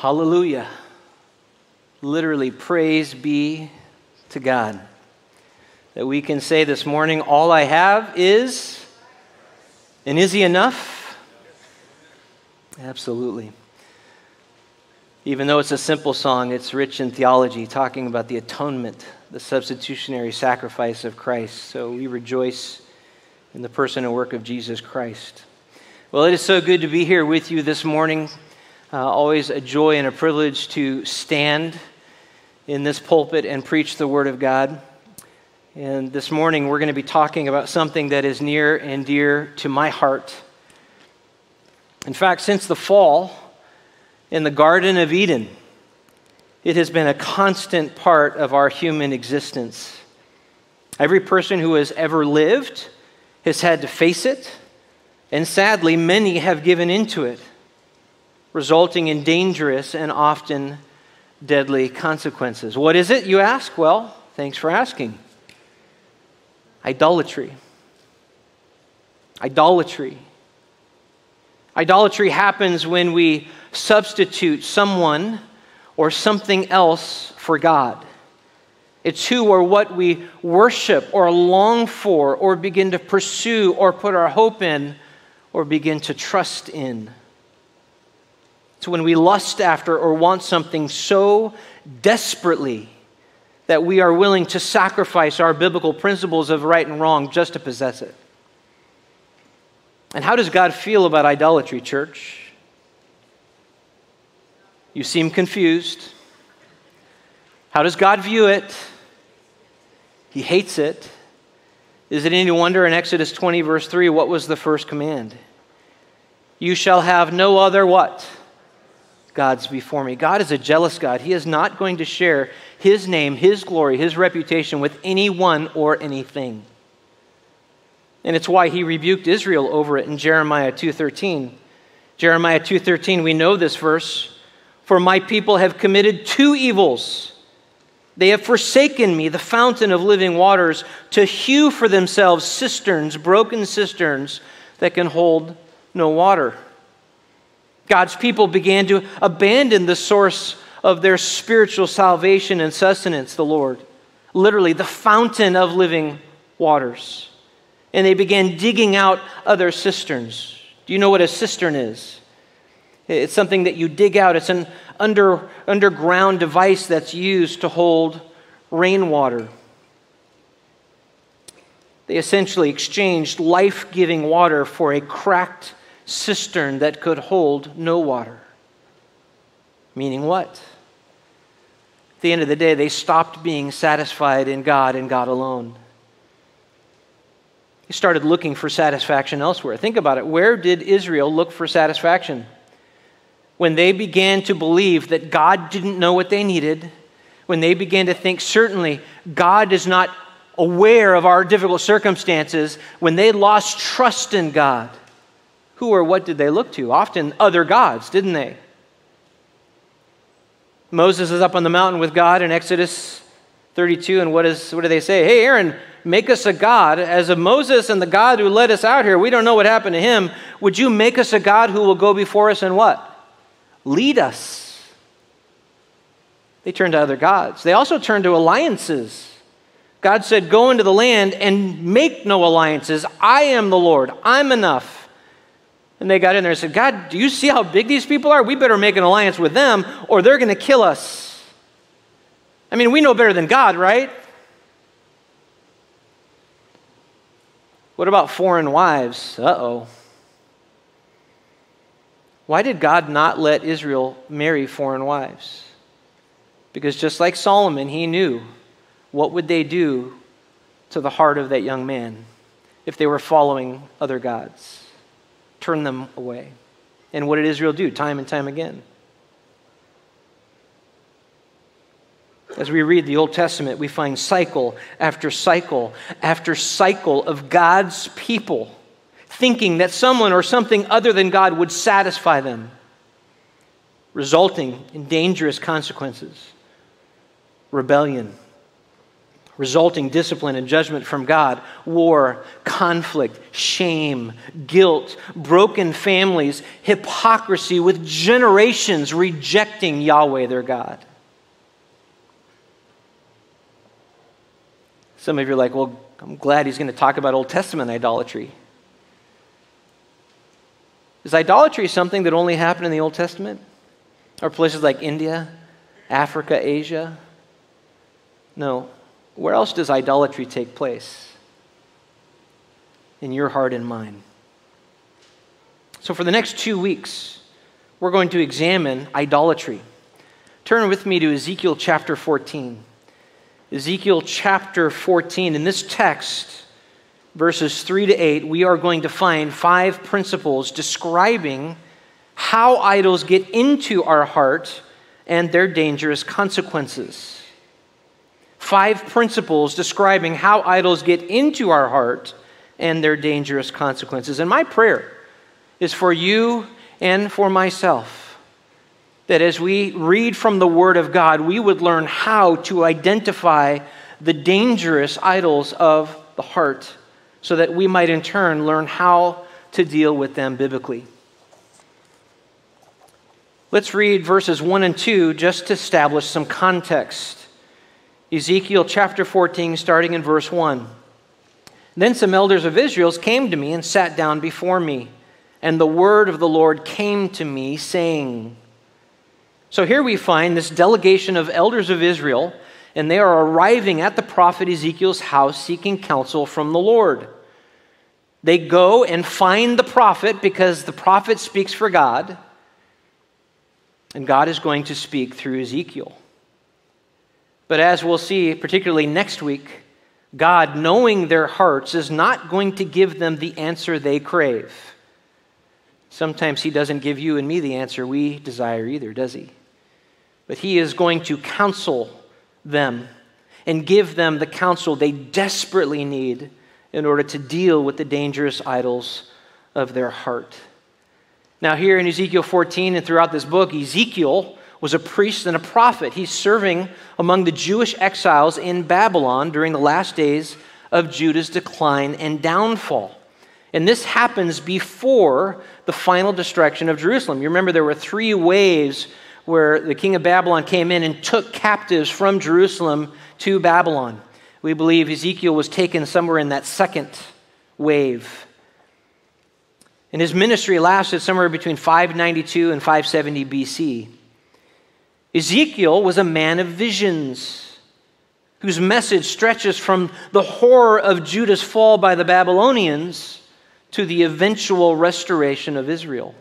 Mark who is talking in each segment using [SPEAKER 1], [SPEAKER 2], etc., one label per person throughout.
[SPEAKER 1] Hallelujah. Literally, praise be to God. That we can say this morning, all I have is, and is He enough? Absolutely. Even though it's a simple song, it's rich in theology, talking about the atonement, the substitutionary sacrifice of Christ. So we rejoice in the person and work of Jesus Christ. Well, it is so good to be here with you this morning. Uh, always a joy and a privilege to stand in this pulpit and preach the Word of God. And this morning we're going to be talking about something that is near and dear to my heart. In fact, since the fall in the Garden of Eden, it has been a constant part of our human existence. Every person who has ever lived has had to face it, and sadly, many have given into it resulting in dangerous and often deadly consequences. What is it, you ask? Well, thanks for asking. Idolatry. Idolatry. Idolatry happens when we substitute someone or something else for God. It's who or what we worship or long for or begin to pursue or put our hope in or begin to trust in. It's when we lust after or want something so desperately that we are willing to sacrifice our biblical principles of right and wrong just to possess it. And how does God feel about idolatry, church? You seem confused. How does God view it? He hates it. Is it any wonder in Exodus 20, verse 3, what was the first command? You shall have no other what? Gods before me. God is a jealous God. He is not going to share his name, his glory, his reputation with anyone or anything. And it's why he rebuked Israel over it in Jeremiah 2:13. Jeremiah 2:13, we know this verse, for my people have committed two evils. They have forsaken me, the fountain of living waters, to hew for themselves cisterns, broken cisterns that can hold no water. God's people began to abandon the source of their spiritual salvation and sustenance, the Lord. Literally, the fountain of living waters. And they began digging out other cisterns. Do you know what a cistern is? It's something that you dig out, it's an under, underground device that's used to hold rainwater. They essentially exchanged life giving water for a cracked cistern that could hold no water. Meaning what? At the end of the day, they stopped being satisfied in God and God alone. They started looking for satisfaction elsewhere. Think about it. Where did Israel look for satisfaction? When they began to believe that God didn't know what they needed, when they began to think, certainly, God is not aware of our difficult circumstances, when they lost trust in God, who or what did they look to? Often other gods, didn't they? Moses is up on the mountain with God in Exodus 32, and what, is, what do they say? Hey, Aaron, make us a God. As of Moses and the God who led us out here, we don't know what happened to him. Would you make us a God who will go before us and what? Lead us. They turned to other gods. They also turned to alliances. God said, Go into the land and make no alliances. I am the Lord. I'm enough. And they got in there and said, God, do you see how big these people are? We better make an alliance with them or they're going to kill us. I mean, we know better than God, right? What about foreign wives? Uh oh. Why did God not let Israel marry foreign wives? Because just like Solomon, he knew what would they do to the heart of that young man if they were following other gods turn them away. And what did Israel do time and time again? As we read the Old Testament, we find cycle after cycle after cycle of God's people thinking that someone or something other than God would satisfy them, resulting in dangerous consequences rebellion, resulting discipline and judgment from God, war, conflict, shame, guilt, broken families, hypocrisy with generations rejecting Yahweh their God. Some of you are like, well, I'm glad he's going to talk about Old Testament idolatry. Is idolatry something that only happened in the Old Testament? Or places like India, Africa, Asia? No. Where else does idolatry take place? In your heart and mind. So, for the next two weeks, we're going to examine idolatry. Turn with me to Ezekiel chapter 14. Ezekiel chapter 14. In this text, verses 3 to 8, we are going to find five principles describing how idols get into our heart and their dangerous consequences. Five principles describing how idols get into our heart and their dangerous consequences. And my prayer is for you and for myself that as we read from the Word of God, we would learn how to identify the dangerous idols of the heart so that we might in turn learn how to deal with them biblically. Let's read verses 1 and 2 just to establish some context. Ezekiel chapter 14, starting in verse 1. Then some elders of Israel came to me and sat down before me, and the word of the Lord came to me, saying, so here we find this delegation of elders of Israel, and they are arriving at the prophet Ezekiel's house seeking counsel from the Lord. They go and find the prophet because the prophet speaks for God, and God is going to speak through Ezekiel. But as we'll see, particularly next week, God, knowing their hearts, is not going to give them the answer they crave. Sometimes He doesn't give you and me the answer we desire either, does He? but he is going to counsel them and give them the counsel they desperately need in order to deal with the dangerous idols of their heart. Now, here in Ezekiel 14 and throughout this book, Ezekiel was a priest and a prophet. He's serving among the Jewish exiles in Babylon during the last days of Judah's decline and downfall. And this happens before the final destruction of Jerusalem. You remember there were three waves where the king of Babylon came in and took captives from Jerusalem to Babylon. We believe Ezekiel was taken somewhere in that second wave. And his ministry lasted somewhere between 592 and 570 BC. Ezekiel was a man of visions whose message stretches from the horror of Judah's fall by the Babylonians to the eventual restoration of Israel.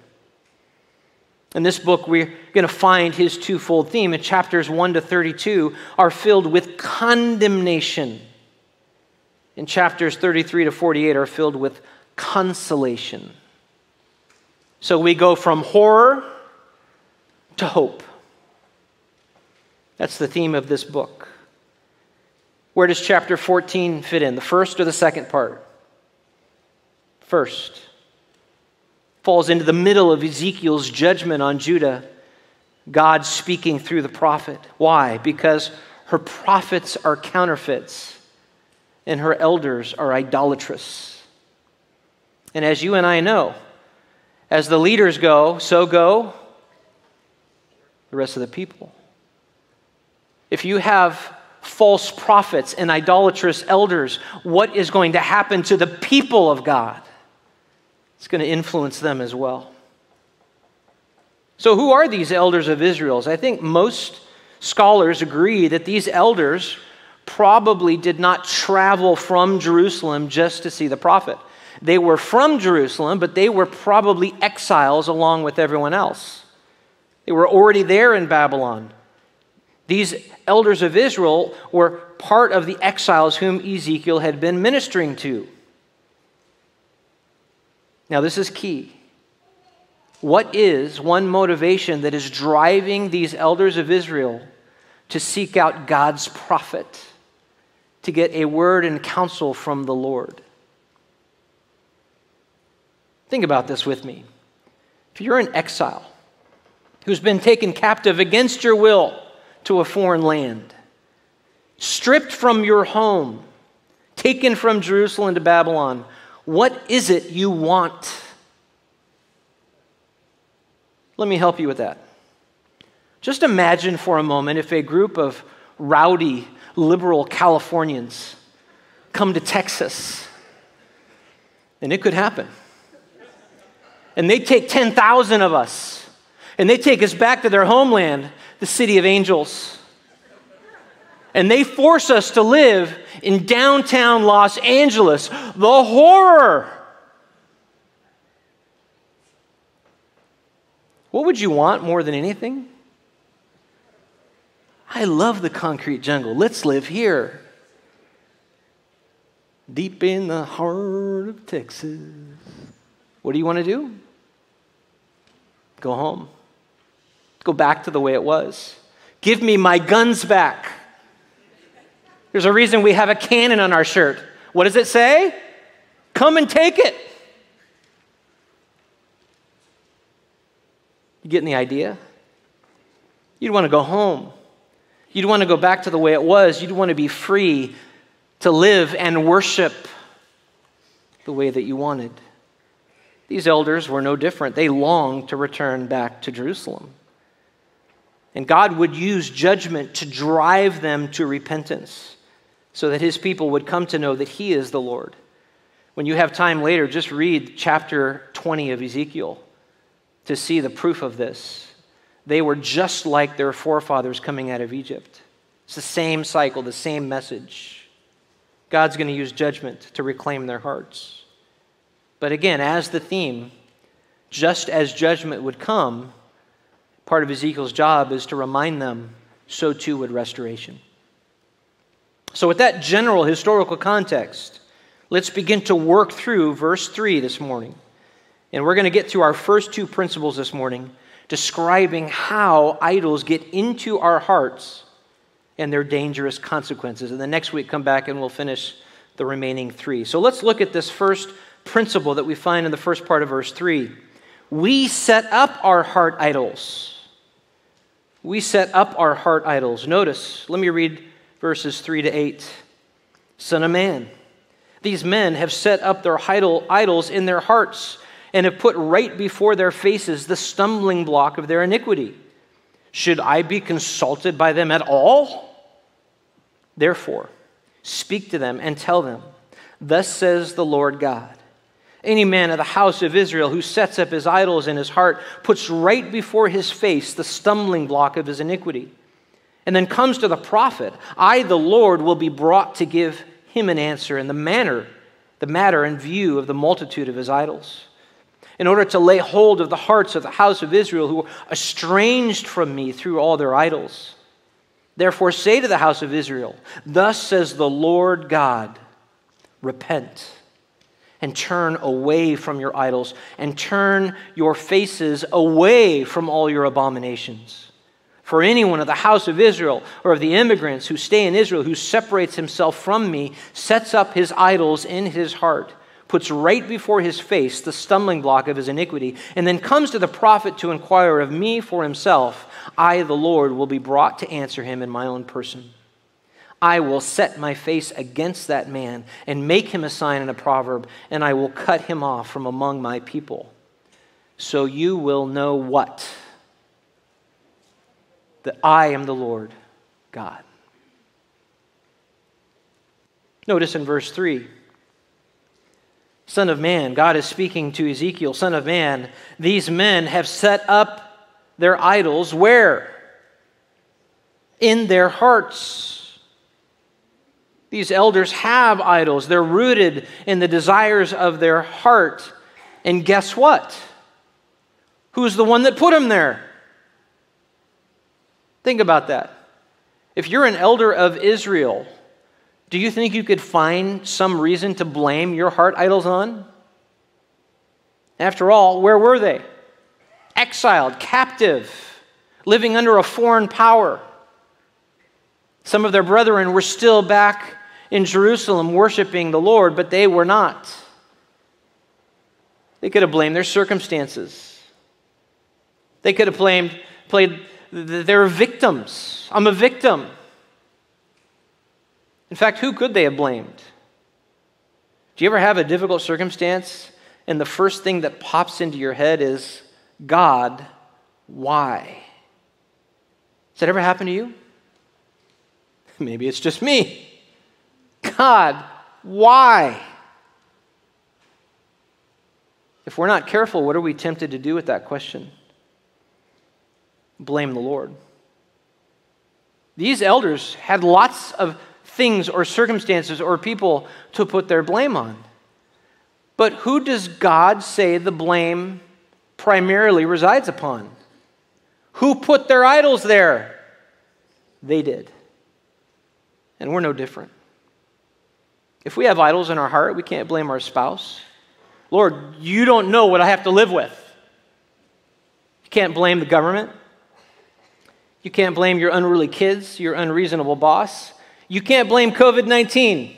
[SPEAKER 1] In this book, we're going to find his twofold theme. In chapters 1 to 32 are filled with condemnation. In chapters 33 to 48 are filled with consolation. So we go from horror to hope. That's the theme of this book. Where does chapter 14 fit in? The first or the second part? First falls into the middle of Ezekiel's judgment on Judah. God speaking through the prophet. Why? Because her prophets are counterfeits and her elders are idolatrous. And as you and I know, as the leaders go, so go the rest of the people. If you have false prophets and idolatrous elders, what is going to happen to the people of God? It's going to influence them as well. So, who are these elders of Israel? I think most scholars agree that these elders probably did not travel from Jerusalem just to see the prophet. They were from Jerusalem, but they were probably exiles along with everyone else. They were already there in Babylon. These elders of Israel were part of the exiles whom Ezekiel had been ministering to. Now, this is key. What is one motivation that is driving these elders of Israel to seek out God's prophet, to get a word and counsel from the Lord? Think about this with me. If you're an exile who's been taken captive against your will to a foreign land, stripped from your home, taken from Jerusalem to Babylon, what is it you want? Let me help you with that. Just imagine for a moment if a group of rowdy, liberal Californians come to Texas, and it could happen. And they take 10,000 of us, and they take us back to their homeland, the city of angels. And they force us to live in downtown Los Angeles. The horror! What would you want more than anything? I love the concrete jungle. Let's live here. Deep in the heart of Texas. What do you want to do? Go home. Go back to the way it was. Give me my guns back. There's a reason we have a cannon on our shirt. What does it say? Come and take it. You getting the idea? You'd want to go home. You'd want to go back to the way it was. You'd want to be free to live and worship the way that you wanted. These elders were no different. They longed to return back to Jerusalem. And God would use judgment to drive them to repentance so that his people would come to know that he is the Lord. When you have time later, just read chapter 20 of Ezekiel to see the proof of this. They were just like their forefathers coming out of Egypt. It's the same cycle, the same message. God's going to use judgment to reclaim their hearts. But again, as the theme, just as judgment would come, part of Ezekiel's job is to remind them, so too would restoration. So, with that general historical context, let's begin to work through verse 3 this morning. And we're going to get through our first two principles this morning, describing how idols get into our hearts and their dangerous consequences. And the next week, come back and we'll finish the remaining three. So let's look at this first principle that we find in the first part of verse 3. We set up our heart idols. We set up our heart idols. Notice, let me read verses 3 to 8. Son of man, these men have set up their idol, idols in their hearts and have put right before their faces the stumbling block of their iniquity. Should I be consulted by them at all? Therefore, speak to them and tell them, Thus says the Lord God. Any man of the house of Israel who sets up his idols in his heart puts right before his face the stumbling block of his iniquity. And then comes to the prophet, I, the Lord, will be brought to give him an answer in the manner, the matter and view of the multitude of his idols, in order to lay hold of the hearts of the house of Israel who are estranged from me through all their idols. Therefore, say to the house of Israel, Thus says the Lord God, repent and turn away from your idols, and turn your faces away from all your abominations. For anyone of the house of Israel or of the immigrants who stay in Israel who separates himself from me, sets up his idols in his heart, puts right before his face the stumbling block of his iniquity, and then comes to the prophet to inquire of me for himself, I, the Lord, will be brought to answer him in my own person. I will set my face against that man and make him a sign and a proverb, and I will cut him off from among my people. So you will know what? that I am the Lord God. Notice in verse 3 Son of man, God is speaking to Ezekiel, Son of man, these men have set up their idols where? In their hearts. These elders have idols. They're rooted in the desires of their heart. And guess what? Who's the one that put them there? Think about that. If you're an elder of Israel, do you think you could find some reason to blame your heart idols on? After all, where were they? Exiled, captive, living under a foreign power. Some of their brethren were still back in Jerusalem worshiping the Lord, but they were not. They could have blamed their circumstances. They could have blamed, played they're victims. I'm a victim. In fact, who could they have blamed? Do you ever have a difficult circumstance and the first thing that pops into your head is, God, why? Has that ever happened to you? Maybe it's just me. God, why? If we're not careful, what are we tempted to do with that question? Blame the Lord. These elders had lots of things or circumstances or people to put their blame on. But who does God say the blame primarily resides upon? Who put their idols there? They did. And we're no different. If we have idols in our heart, we can't blame our spouse. Lord, you don't know what I have to live with. You can't blame the government. You can't blame your unruly kids, your unreasonable boss. You can't blame COVID 19.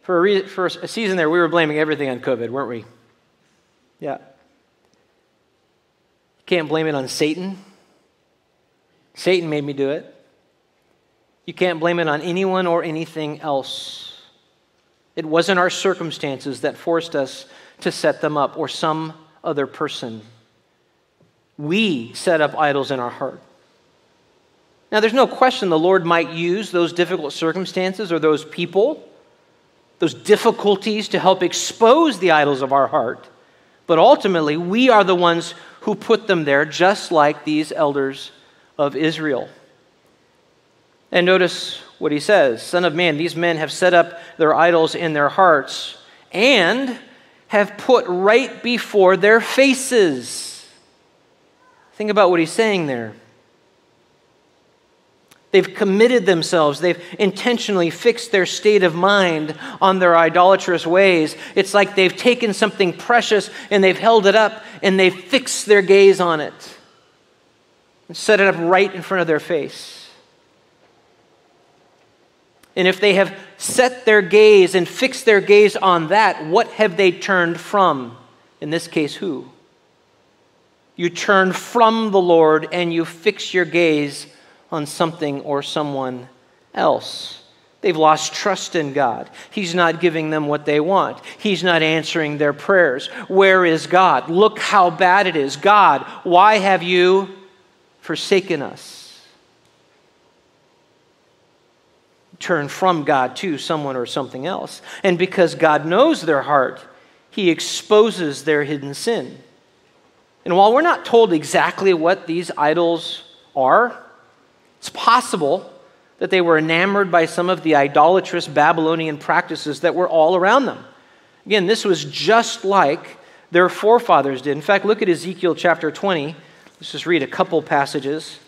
[SPEAKER 1] For a, re- for a season there, we were blaming everything on COVID, weren't we? Yeah. You can't blame it on Satan. Satan made me do it. You can't blame it on anyone or anything else. It wasn't our circumstances that forced us to set them up or some other person. We set up idols in our heart. Now, there's no question the Lord might use those difficult circumstances or those people, those difficulties to help expose the idols of our heart. But ultimately, we are the ones who put them there, just like these elders of Israel. And notice what he says Son of man, these men have set up their idols in their hearts and have put right before their faces. Think about what he's saying there. They've committed themselves. They've intentionally fixed their state of mind on their idolatrous ways. It's like they've taken something precious and they've held it up and they've fixed their gaze on it and set it up right in front of their face. And if they have set their gaze and fixed their gaze on that, what have they turned from? In this case, who? You turn from the Lord and you fix your gaze on something or someone else. They've lost trust in God. He's not giving them what they want. He's not answering their prayers. Where is God? Look how bad it is. God, why have you forsaken us? Turn from God to someone or something else. And because God knows their heart, He exposes their hidden sin. And while we're not told exactly what these idols are, it's possible that they were enamored by some of the idolatrous Babylonian practices that were all around them. Again, this was just like their forefathers did. In fact, look at Ezekiel chapter 20. Let's just read a couple passages.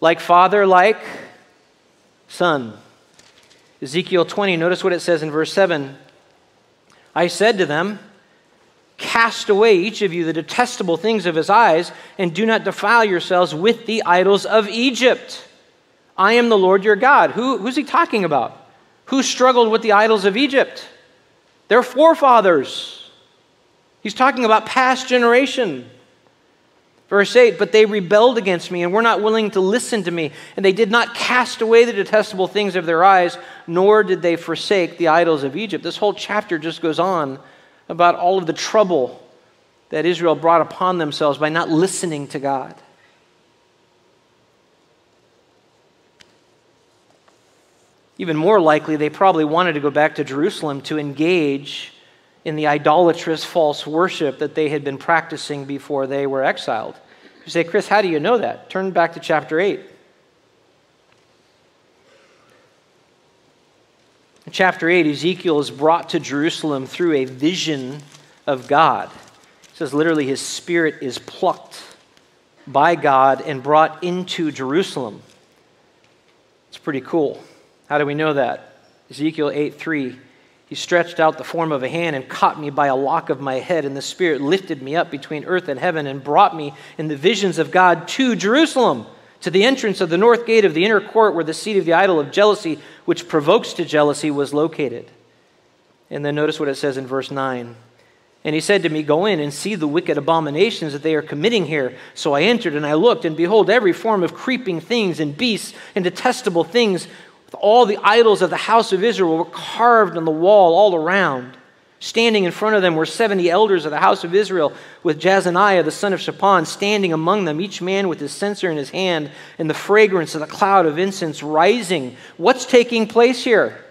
[SPEAKER 1] Like father, like son. Ezekiel 20, notice what it says in verse 7. I said to them, Cast away, each of you, the detestable things of his eyes, and do not defile yourselves with the idols of Egypt. I am the Lord your God. Who, who's he talking about? Who struggled with the idols of Egypt? Their forefathers. He's talking about past generation. Verse 8, but they rebelled against me and were not willing to listen to me, and they did not cast away the detestable things of their eyes, nor did they forsake the idols of Egypt. This whole chapter just goes on about all of the trouble that Israel brought upon themselves by not listening to God. Even more likely, they probably wanted to go back to Jerusalem to engage in the idolatrous false worship that they had been practicing before they were exiled. You say, Chris, how do you know that? Turn back to chapter 8. In chapter 8, Ezekiel is brought to Jerusalem through a vision of God. It says literally, his spirit is plucked by God and brought into Jerusalem. It's pretty cool. How do we know that? Ezekiel 8 3. He stretched out the form of a hand and caught me by a lock of my head, and the Spirit lifted me up between earth and heaven and brought me in the visions of God to Jerusalem to the entrance of the north gate of the inner court where the seat of the idol of jealousy, which provokes to jealousy, was located. And then notice what it says in verse 9. And he said to me, Go in and see the wicked abominations that they are committing here. So I entered and I looked, and behold, every form of creeping things and beasts and detestable things All the idols of the house of Israel were carved on the wall all around. Standing in front of them were 70 elders of the house of Israel, with Jaazaniah the son of Shaphan standing among them, each man with his censer in his hand, and the fragrance of the cloud of incense rising. What's taking place here?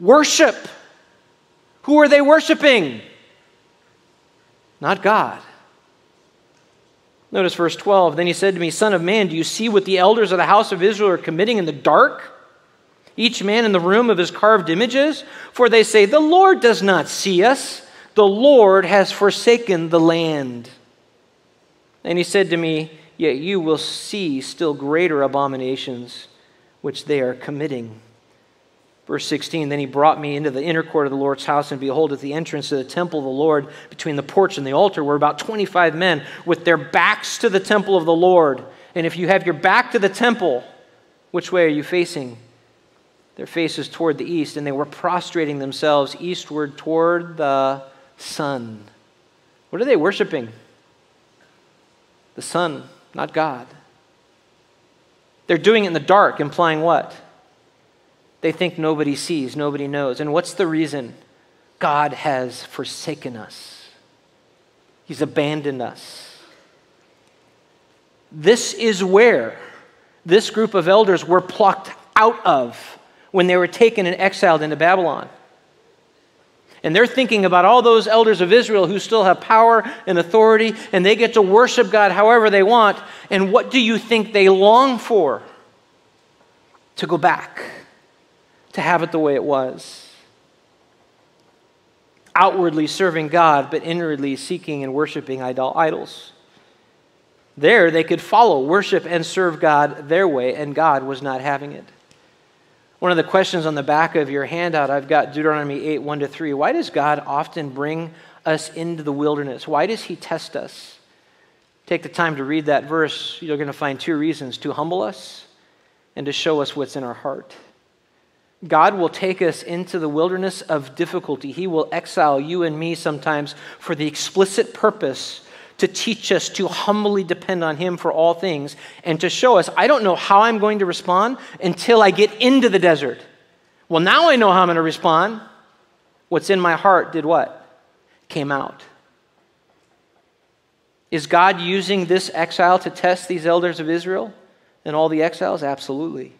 [SPEAKER 1] Worship. Who are they worshiping? Not God. Notice verse 12. Then he said to me, Son of man, do you see what the elders of the house of Israel are committing in the dark? Each man in the room of his carved images? For they say, The Lord does not see us, the Lord has forsaken the land. And he said to me, Yet you will see still greater abominations which they are committing. Verse 16 Then he brought me into the inner court of the Lord's house, and behold, at the entrance to the temple of the Lord, between the porch and the altar, were about 25 men with their backs to the temple of the Lord. And if you have your back to the temple, which way are you facing? Their faces toward the east, and they were prostrating themselves eastward toward the sun. What are they worshiping? The sun, not God. They're doing it in the dark, implying what? They think nobody sees, nobody knows. And what's the reason? God has forsaken us, He's abandoned us. This is where this group of elders were plucked out of when they were taken and exiled into Babylon. And they're thinking about all those elders of Israel who still have power and authority, and they get to worship God however they want. And what do you think they long for? To go back, to have it the way it was. Outwardly serving God, but inwardly seeking and worshiping idol- idols. There, they could follow, worship, and serve God their way, and God was not having it. One of the questions on the back of your handout, I've got Deuteronomy 8 1 to 3. Why does God often bring us into the wilderness? Why does He test us? Take the time to read that verse. You're going to find two reasons to humble us and to show us what's in our heart. God will take us into the wilderness of difficulty. He will exile you and me sometimes for the explicit purpose to teach us to humbly depend on Him for all things and to show us, I don't know how I'm going to respond until I get into the desert. Well, now I know how I'm going to respond. What's in my heart did what? Came out. Is God using this exile to test these elders of Israel and all the exiles? Absolutely.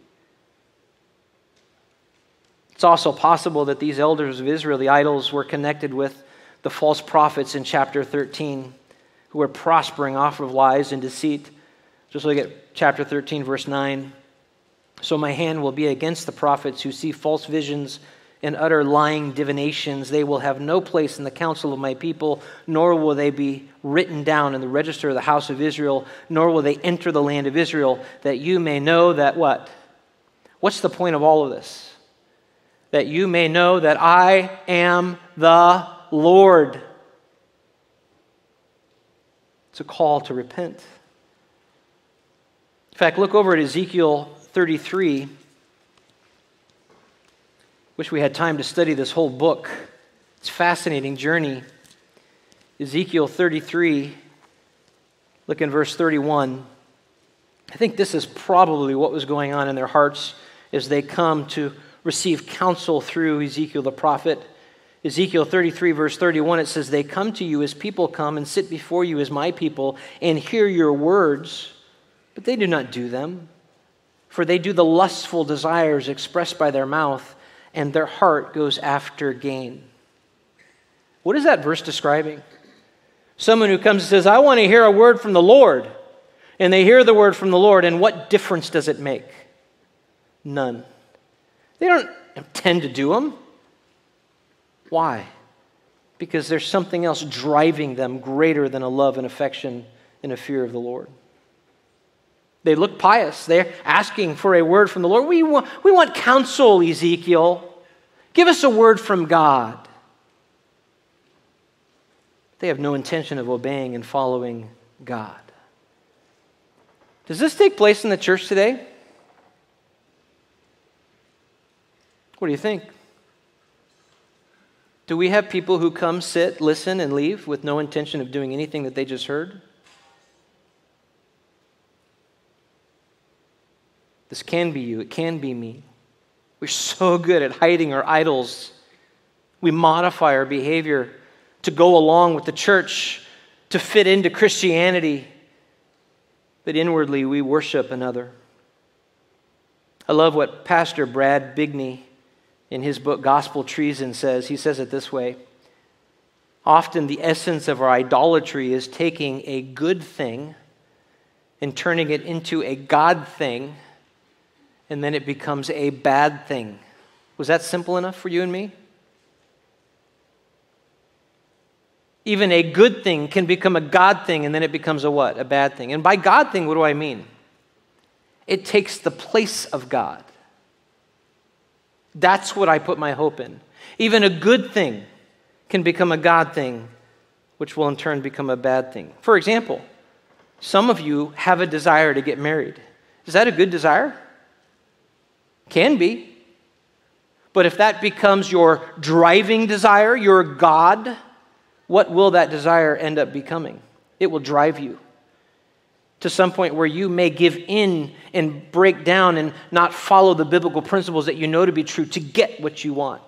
[SPEAKER 1] It's also possible that these elders of Israel, the idols, were connected with the false prophets in chapter 13 who are prospering off of lies and deceit. Just look at chapter 13, verse 9. So my hand will be against the prophets who see false visions and utter lying divinations. They will have no place in the council of my people, nor will they be written down in the register of the house of Israel, nor will they enter the land of Israel, that you may know that what? What's the point of all of this? That you may know that I am the Lord. It's a call to repent. In fact, look over at Ezekiel 33. Wish we had time to study this whole book. It's a fascinating journey. Ezekiel 33, look in verse 31. I think this is probably what was going on in their hearts as they come to receive counsel through Ezekiel the prophet. Ezekiel 33, verse 31, it says, They come to you as people come and sit before you as my people and hear your words, but they do not do them. For they do the lustful desires expressed by their mouth, and their heart goes after gain. What is that verse describing? Someone who comes and says, I want to hear a word from the Lord. And they hear the word from the Lord, and what difference does it make? None. They don't intend to do them. Why? Because there's something else driving them greater than a love and affection and a fear of the Lord. They look pious. They're asking for a word from the Lord. We want, we want counsel, Ezekiel. Give us a word from God. They have no intention of obeying and following God. Does this take place in the church today? What do you think? Do we have people who come, sit, listen, and leave with no intention of doing anything that they just heard? This can be you, it can be me. We're so good at hiding our idols. We modify our behavior to go along with the church, to fit into Christianity, but inwardly we worship another. I love what Pastor Brad Bigney in his book Gospel Treason says. He says it this way Often the essence of our idolatry is taking a good thing and turning it into a God thing, and then it becomes a bad thing. Was that simple enough for you and me? Even a good thing can become a God thing, and then it becomes a what? A bad thing. And by God thing, what do I mean? It takes the place of God. That's what I put my hope in. Even a good thing can become a God thing, which will in turn become a bad thing. For example, some of you have a desire to get married. Is that a good desire? Can be. But if that becomes your driving desire, your God, what will that desire end up becoming? It will drive you to some point where you may give in and break down and not follow the biblical principles that you know to be true to get what you want.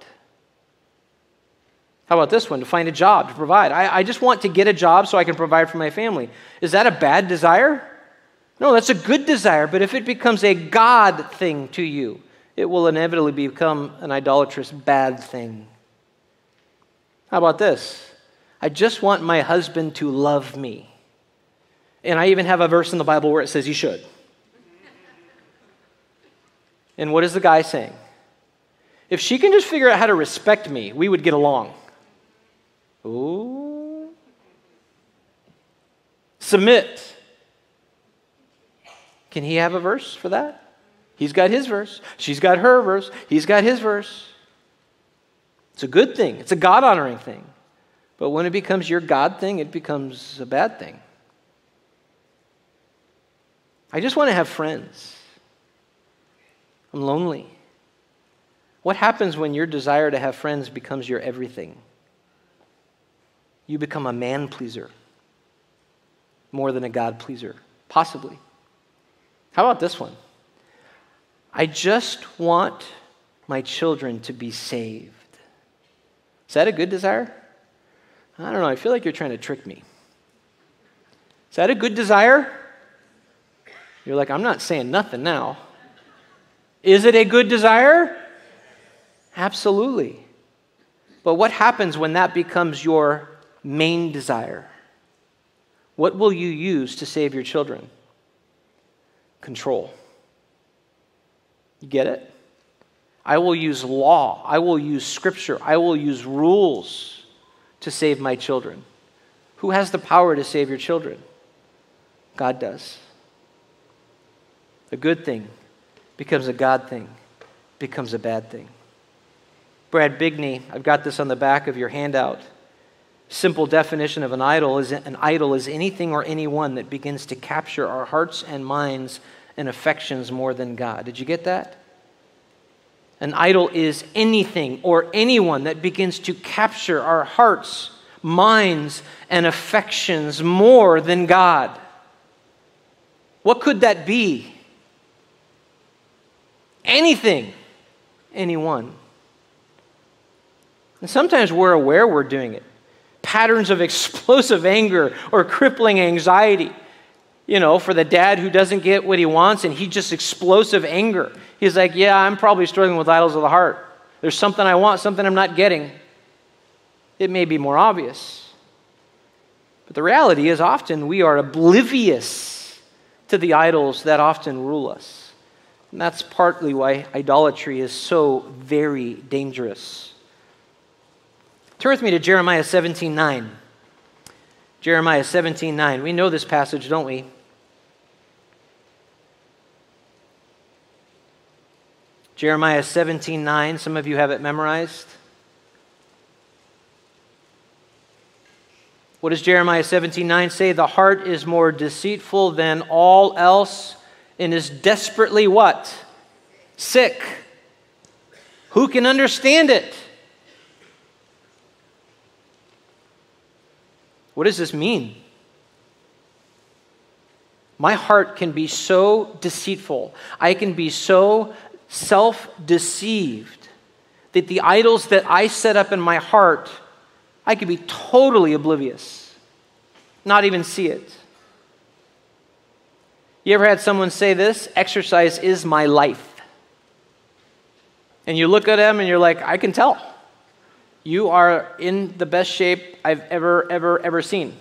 [SPEAKER 1] How about this one? To find a job, to provide. I, I just want to get a job so I can provide for my family. Is that a bad desire? No, that's a good desire, but if it becomes a God thing to you, it will inevitably become an idolatrous bad thing. How about this? I just want my husband to love me. And I even have a verse in the Bible where it says you should. And what is the guy saying? If she can just figure out how to respect me, we would get along. Ooh. Submit. Can he have a verse for that? He's got his verse. She's got her verse. He's got his verse. It's a good thing, it's a God honoring thing. But when it becomes your God thing, it becomes a bad thing. I just want to have friends. I'm lonely. What happens when your desire to have friends becomes your everything? you become a man pleaser more than a God pleaser. Possibly. How about this one? I just want my children to be saved. Is that a good desire? I don't know. I feel like you're trying to trick me. Is that a good desire? You're like, I'm not saying nothing now. Is it a good desire? Absolutely. But what happens when that becomes your main desire? What will you use to save your children? Control. You get it? I will use law. I will use scripture. I will use rules to save my children. Who has the power to save your children? God does. A good thing becomes a God thing, becomes a bad thing. Brad Bigney, I've got this on the back of your handout. Simple definition of an idol is an idol is anything or anyone that begins to capture our hearts and minds and affections more than God. Did you get that? An idol is anything or anyone that begins to capture our hearts, minds, and affections more than God. What could that be? Anything, anyone. And sometimes we're aware we're doing it patterns of explosive anger or crippling anxiety. You know, for the dad who doesn't get what he wants and he just explosive anger. He's like, Yeah, I'm probably struggling with idols of the heart. There's something I want, something I'm not getting. It may be more obvious. But the reality is, often we are oblivious to the idols that often rule us. And that's partly why idolatry is so very dangerous. Turn with me to Jeremiah 17 9. Jeremiah 17 9. We know this passage, don't we? Jeremiah 17 9. Some of you have it memorized. What does Jeremiah 17 9 say? The heart is more deceitful than all else and is desperately what? Sick. Who can understand it? What does this mean? My heart can be so deceitful. I can be so self deceived that the idols that I set up in my heart, I could be totally oblivious, not even see it. You ever had someone say this? Exercise is my life. And you look at them and you're like, I can tell. You are in the best shape I've ever, ever, ever seen.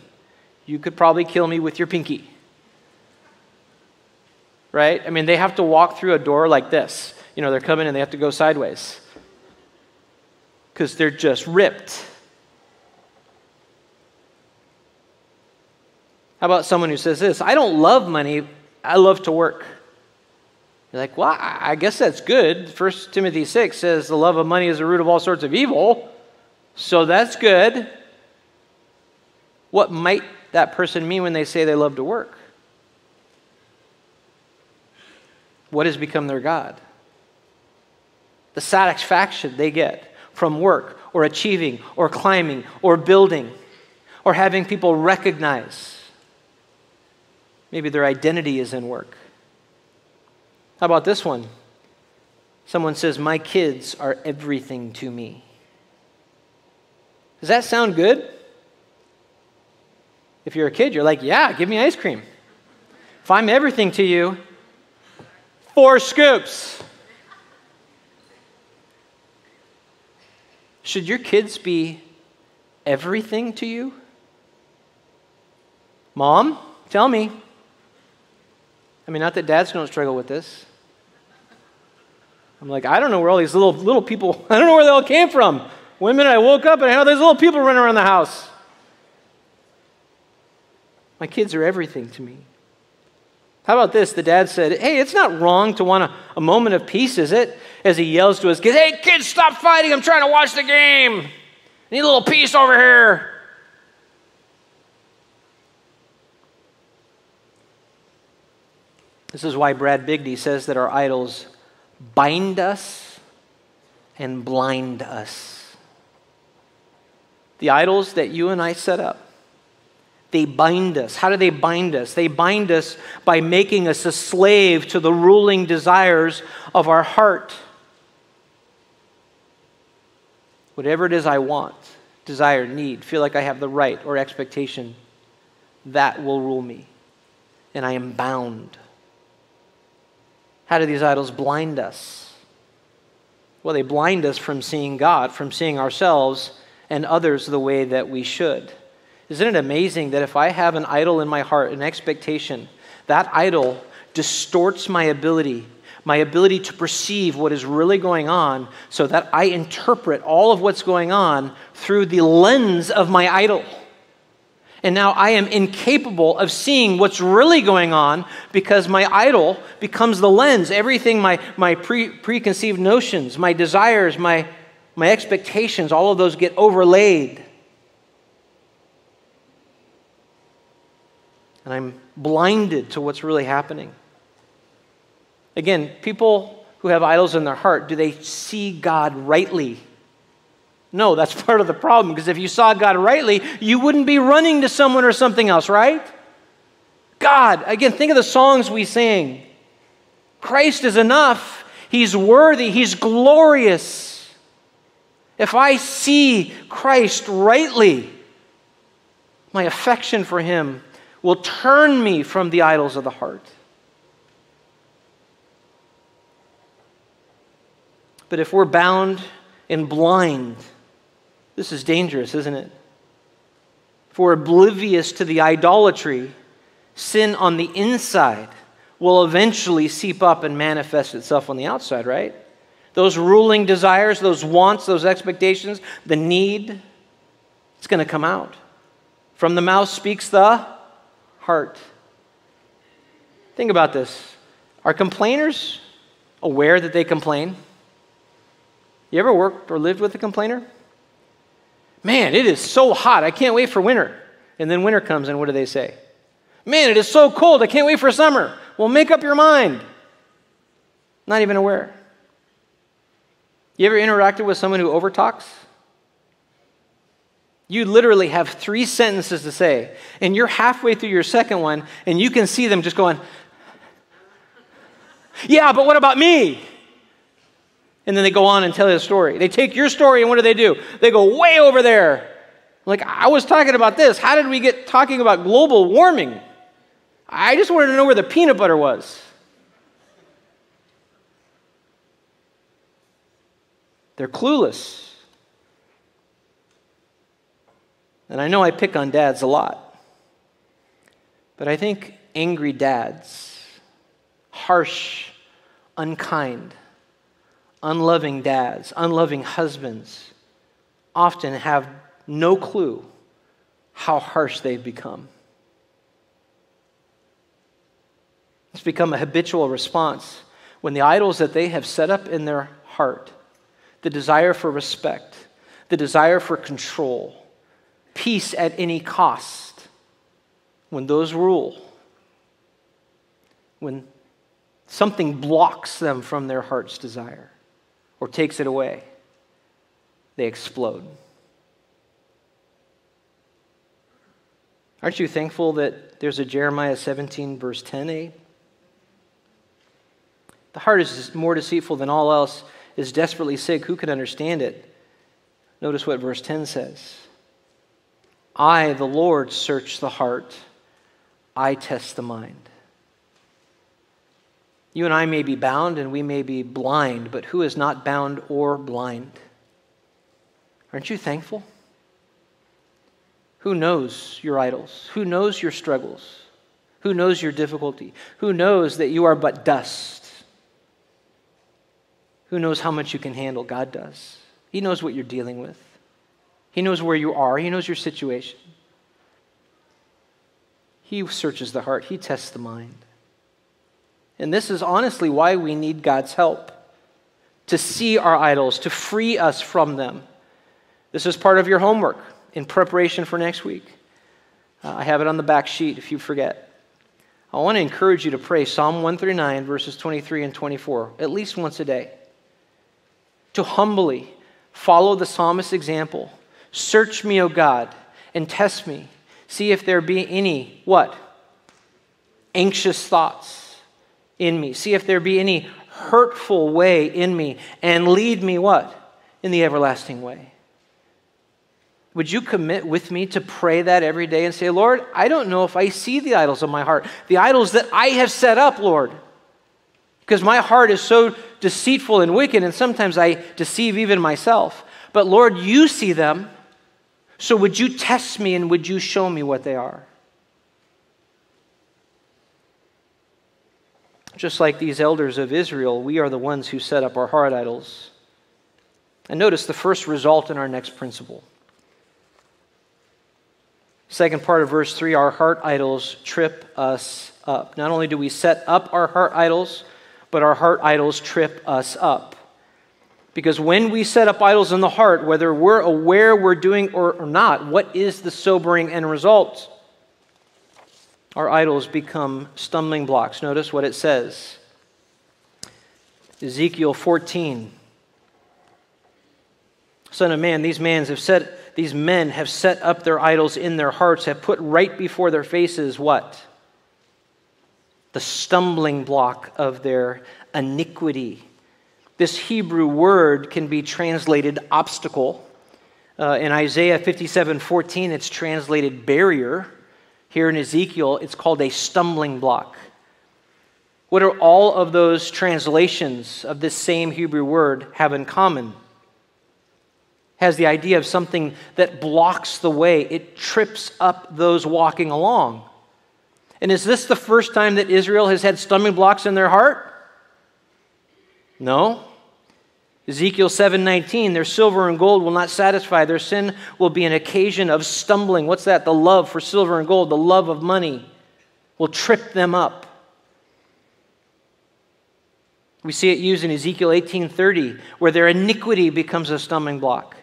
[SPEAKER 1] You could probably kill me with your pinky. Right? I mean, they have to walk through a door like this. You know, they're coming and they have to go sideways because they're just ripped. How about someone who says this? I don't love money, I love to work. You're like, well, I guess that's good. 1 Timothy 6 says the love of money is the root of all sorts of evil. So that's good. What might that person mean when they say they love to work? What has become their God? The satisfaction they get from work or achieving or climbing or building or having people recognize. Maybe their identity is in work. How about this one? Someone says, My kids are everything to me. Does that sound good? If you're a kid, you're like, Yeah, give me ice cream. If I'm everything to you, four scoops. Should your kids be everything to you? Mom, tell me. I mean, not that dads don't struggle with this. I'm like, I don't know where all these little little people, I don't know where they all came from. One minute I woke up and I had these little people running around the house. My kids are everything to me. How about this? The dad said, Hey, it's not wrong to want a, a moment of peace, is it? As he yells to his kids, Hey, kids, stop fighting. I'm trying to watch the game. I need a little peace over here. This is why Brad Bigney says that our idols bind us and blind us. The idols that you and I set up they bind us. How do they bind us? They bind us by making us a slave to the ruling desires of our heart. Whatever it is I want, desire, need, feel like I have the right or expectation, that will rule me. And I am bound. How do these idols blind us? Well, they blind us from seeing God, from seeing ourselves and others the way that we should. Isn't it amazing that if I have an idol in my heart, an expectation, that idol distorts my ability, my ability to perceive what is really going on, so that I interpret all of what's going on through the lens of my idol. And now I am incapable of seeing what's really going on because my idol becomes the lens. Everything, my, my pre, preconceived notions, my desires, my, my expectations, all of those get overlaid. and I'm blinded to what's really happening. Again, people who have idols in their heart, do they see God rightly? No, that's part of the problem because if you saw God rightly, you wouldn't be running to someone or something else, right? God, again, think of the songs we sing. Christ is enough. He's worthy. He's glorious. If I see Christ rightly, my affection for him will turn me from the idols of the heart. But if we're bound and blind, this is dangerous, isn't it? For oblivious to the idolatry, sin on the inside will eventually seep up and manifest itself on the outside, right? Those ruling desires, those wants, those expectations, the need, it's going to come out. From the mouth speaks the heart. Think about this. Are complainers aware that they complain? You ever worked or lived with a complainer? Man, it is so hot. I can't wait for winter. And then winter comes, and what do they say? Man, it is so cold. I can't wait for summer. Well, make up your mind. Not even aware. You ever interacted with someone who overtalks? You literally have three sentences to say, and you're halfway through your second one, and you can see them just going, Yeah, but what about me? And then they go on and tell you story. They take your story and what do they do? They go way over there. Like, I was talking about this. How did we get talking about global warming? I just wanted to know where the peanut butter was. They're clueless. And I know I pick on dads a lot, but I think angry dads, harsh, unkind, unloving dads, unloving husbands often have no clue how harsh they've become. It's become a habitual response when the idols that they have set up in their heart, the desire for respect, the desire for control, peace at any cost, when those rule, when something blocks them from their heart's desire or takes it away, they explode. Aren't you thankful that there's a Jeremiah 17, verse 10a? The heart is more deceitful than all else, is desperately sick. Who can understand it? Notice what verse 10 says I, the Lord, search the heart, I test the mind. You and I may be bound and we may be blind, but who is not bound or blind? Aren't you thankful? Who knows your idols? Who knows your struggles? Who knows your difficulty? Who knows that you are but dust? Who knows how much you can handle? God does. He knows what you're dealing with. He knows where you are, He knows your situation. He searches the heart, He tests the mind. And this is honestly why we need God's help to see our idols, to free us from them. This is part of your homework in preparation for next week. Uh, I have it on the back sheet if you forget. I want to encourage you to pray Psalm 139, verses 23 and 24, at least once a day. To humbly follow the psalmist's example Search me, O God, and test me. See if there be any, what? Anxious thoughts in me. See if there be any hurtful way in me, and lead me, what? In the everlasting way. Would you commit with me to pray that every day and say, Lord, I don't know if I see the idols of my heart, the idols that I have set up, Lord. Because my heart is so deceitful and wicked, and sometimes I deceive even myself. But Lord, you see them. So would you test me and would you show me what they are? Just like these elders of Israel, we are the ones who set up our heart idols. And notice the first result in our next principle. Second part of verse 3 our heart idols trip us up. Not only do we set up our heart idols, but our heart idols trip us up. Because when we set up idols in the heart, whether we're aware we're doing or, or not, what is the sobering end result? Our idols become stumbling blocks. Notice what it says Ezekiel 14. Son of man, these men have set, these men have set up their idols in their hearts, have put right before their faces what? The stumbling block of their iniquity. This Hebrew word can be translated obstacle. Uh, in Isaiah 57 14, it's translated barrier. Here in Ezekiel, it's called a stumbling block. What do all of those translations of this same Hebrew word have in common? Has the idea of something that blocks the way, it trips up those walking along. And is this the first time that Israel has had stumbling blocks in their heart? No. Ezekiel 7:19 their silver and gold will not satisfy. Their sin will be an occasion of stumbling. What's that? The love for silver and gold the love of money will trip them up. We see it used in Ezekiel 18:30 where their iniquity becomes a stumbling block.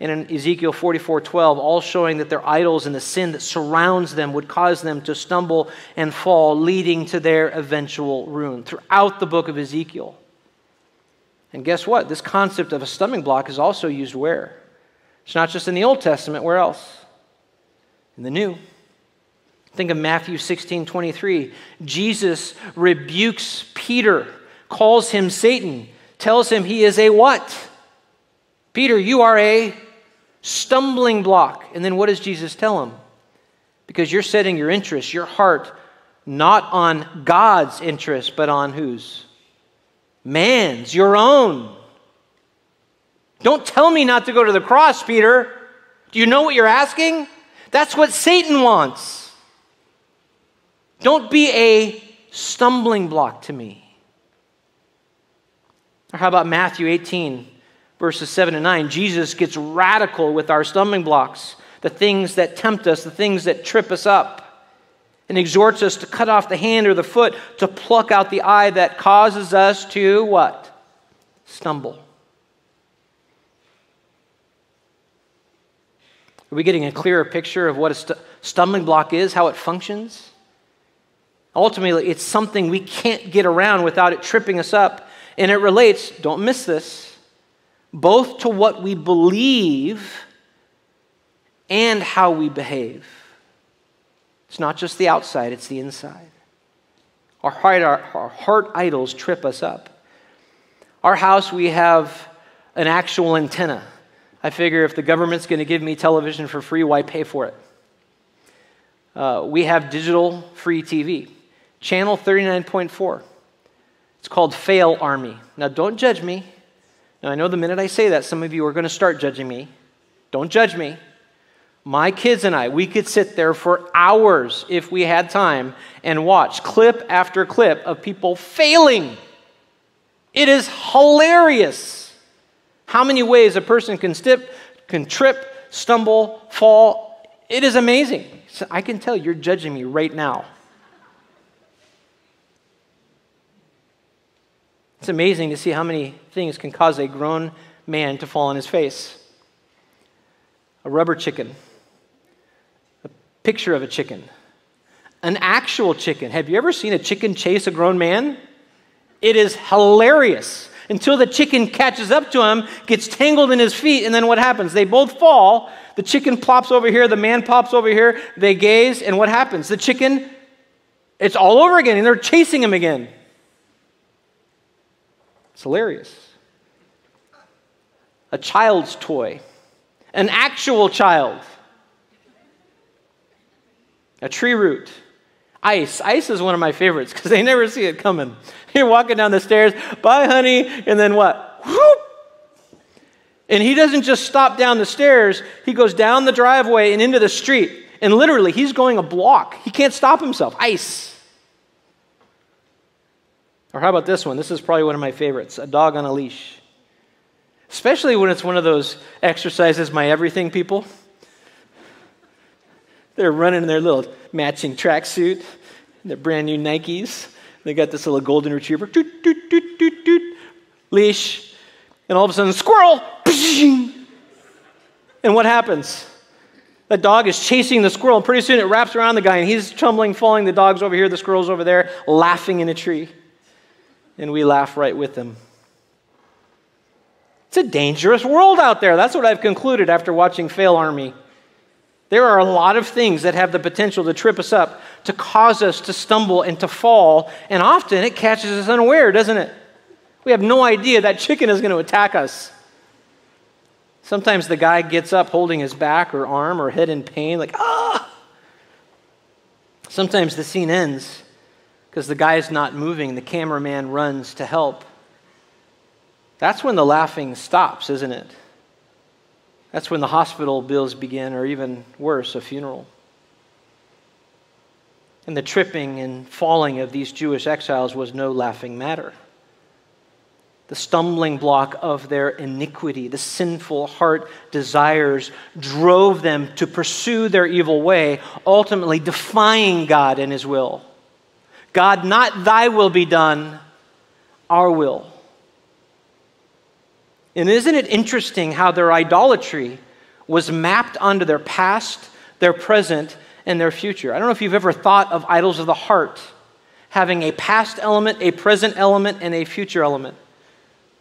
[SPEAKER 1] And in Ezekiel 44:12 all showing that their idols and the sin that surrounds them would cause them to stumble and fall leading to their eventual ruin. Throughout the book of Ezekiel and guess what? This concept of a stumbling block is also used where? It's not just in the Old Testament, where else? In the New. Think of Matthew 16 23. Jesus rebukes Peter, calls him Satan, tells him he is a what? Peter, you are a stumbling block. And then what does Jesus tell him? Because you're setting your interest, your heart, not on God's interest, but on whose? Man's, your own. Don't tell me not to go to the cross, Peter. Do you know what you're asking? That's what Satan wants. Don't be a stumbling block to me. Or how about Matthew 18, verses 7 and 9? Jesus gets radical with our stumbling blocks, the things that tempt us, the things that trip us up, and exhorts us to cut off the hand or the foot, to pluck out the eye that causes us to what? Stumble. Are we getting a clearer picture of what a st- stumbling block is, how it functions? Ultimately, it's something we can't get around without it tripping us up. And it relates, don't miss this, both to what we believe and how we behave. It's not just the outside, it's the inside. Our heart, our, our heart idols trip us up. Our house, we have an actual antenna. I figure if the government's going to give me television for free, why pay for it? Uh, we have digital free TV, channel 39.4. It's called Fail Army. Now, don't judge me. Now, I know the minute I say that, some of you are going to start judging me. Don't judge me. My kids and I, we could sit there for hours if we had time and watch clip after clip of people failing. It is hilarious. How many ways a person can, stip, can trip, stumble, fall. It is amazing. So I can tell you're judging me right now. It's amazing to see how many things can cause a grown man to fall on his face. A rubber chicken, picture of a chicken, an actual chicken. Have you ever seen a chicken chase a grown man? It is hilarious until the chicken catches up to him, gets tangled in his feet, and then what happens? They both fall. The chicken plops over here, the man pops over here, they gaze, and what happens? The chicken, it's all over again, and they're chasing him again. It's hilarious. A child's toy, an actual child, a tree root. Ice. Ice is one of my favorites because they never see it coming. You're walking down the stairs, bye, honey, and then what? Whoop! And he doesn't just stop down the stairs, he goes down the driveway and into the street. And literally, he's going a block. He can't stop himself. Ice. Or how about this one? This is probably one of my favorites a dog on a leash. Especially when it's one of those exercises, my everything people. They're running in their little matching tracksuit, their brand new Nikes. They got this little golden retriever, doot, doot, doot, doot, doot, leash, and all of a sudden, squirrel! And what happens? The dog is chasing the squirrel, and pretty soon it wraps around the guy, and he's tumbling, falling. The dog's over here, the squirrel's over there, laughing in a tree. And we laugh right with them. It's a dangerous world out there. That's what I've concluded after watching Fail Army. There are a lot of things that have the potential to trip us up, to cause us to stumble and to fall, and often it catches us unaware, doesn't it? We have no idea that chicken is going to attack us. Sometimes the guy gets up holding his back or arm or head in pain, like, ah! Sometimes the scene ends because the guy is not moving, the cameraman runs to help. That's when the laughing stops, isn't it? That's when the hospital bills begin, or even worse, a funeral. And the tripping and falling of these Jewish exiles was no laughing matter. The stumbling block of their iniquity, the sinful heart desires, drove them to pursue their evil way, ultimately defying God and His will. God, not thy will be done, our will. And isn't it interesting how their idolatry was mapped onto their past, their present, and their future? I don't know if you've ever thought of idols of the heart having a past element, a present element, and a future element.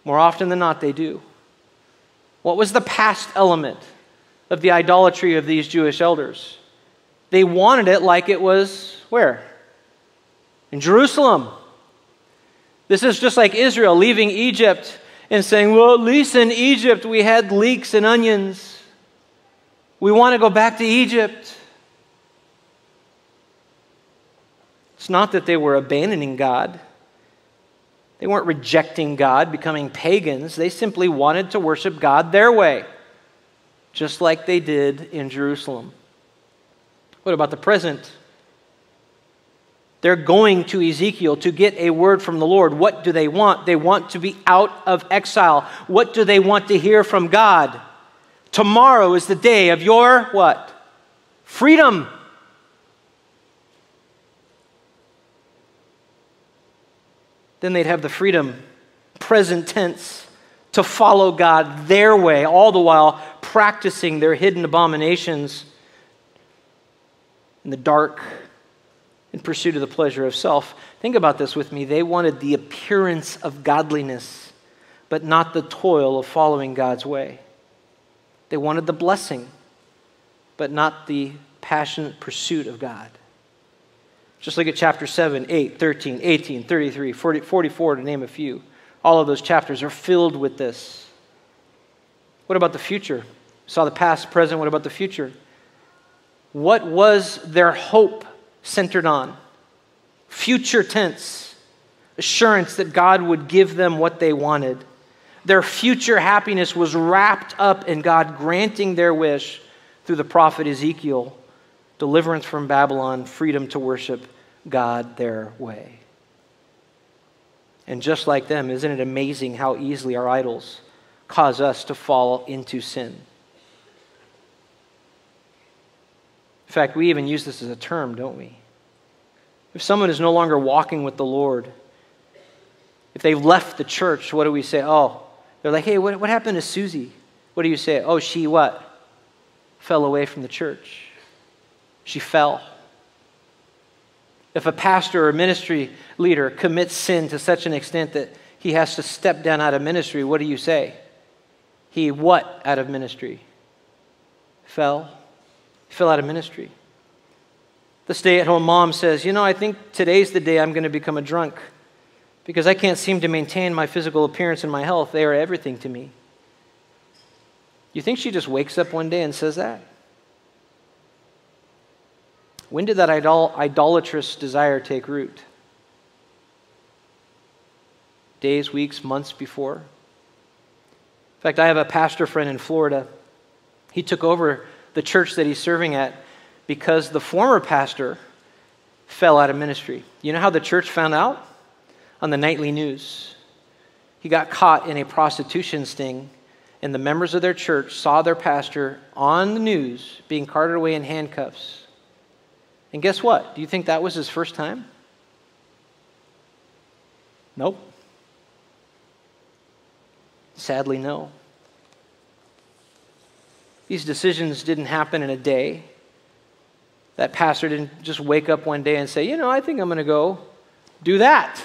[SPEAKER 1] More often than not, they do. What was the past element of the idolatry of these Jewish elders? They wanted it like it was where? In Jerusalem. This is just like Israel leaving Egypt and saying, Well, at least in Egypt we had leeks and onions. We want to go back to Egypt. It's not that they were abandoning God. They weren't rejecting God, becoming pagans. They simply wanted to worship God their way, just like they did in Jerusalem. What about the present? They're going to Ezekiel to get a word from the Lord. What do they want? They want to be out of exile. What do they want to hear from God? Tomorrow is the day of your what? Freedom. then they'd have the freedom, present tense, to follow God their way, all the while practicing their hidden abominations in the dark in pursuit of the pleasure of self. Think about this with me. They wanted the appearance of godliness, but not the toil of following God's way. They wanted the blessing, but not the passionate pursuit of God. Just look at chapter 7, 8, 13, 18, 33, 40, 44, to name a few. All of those chapters are filled with this. What about the future? saw the past, present. What about the future? What was their hope centered on? Future tense, assurance that God would give them what they wanted. Their future happiness was wrapped up in God granting their wish through the prophet Ezekiel deliverance from Babylon, freedom to worship God their way. And just like them, isn't it amazing how easily our idols cause us to fall into sin? In fact, we even use this as a term, don't we? If someone is no longer walking with the Lord, if they've left the church, what do we say? Oh, they're like, hey, what, what happened to Susie? What do you say? Oh, she what? Fell away from the church. She fell. If a pastor or ministry leader commits sin to such an extent that he has to step down out of ministry, what do you say? He what out of ministry? Fell. Fell out of ministry. The stay at home mom says, You know, I think today's the day I'm going to become a drunk because I can't seem to maintain my physical appearance and my health. They are everything to me. You think she just wakes up one day and says that? When did that idol- idolatrous desire take root? Days, weeks, months before? In fact, I have a pastor friend in Florida. He took over the church that he's serving at because the former pastor fell out of ministry. You know how the church found out? On the nightly news. He got caught in a prostitution sting, and the members of their church saw their pastor on the news being carted away in handcuffs. And guess what? Do you think that was his first time? Nope. Sadly, no. These decisions didn't happen in a day. That pastor didn't just wake up one day and say, you know, I think I'm going to go do that.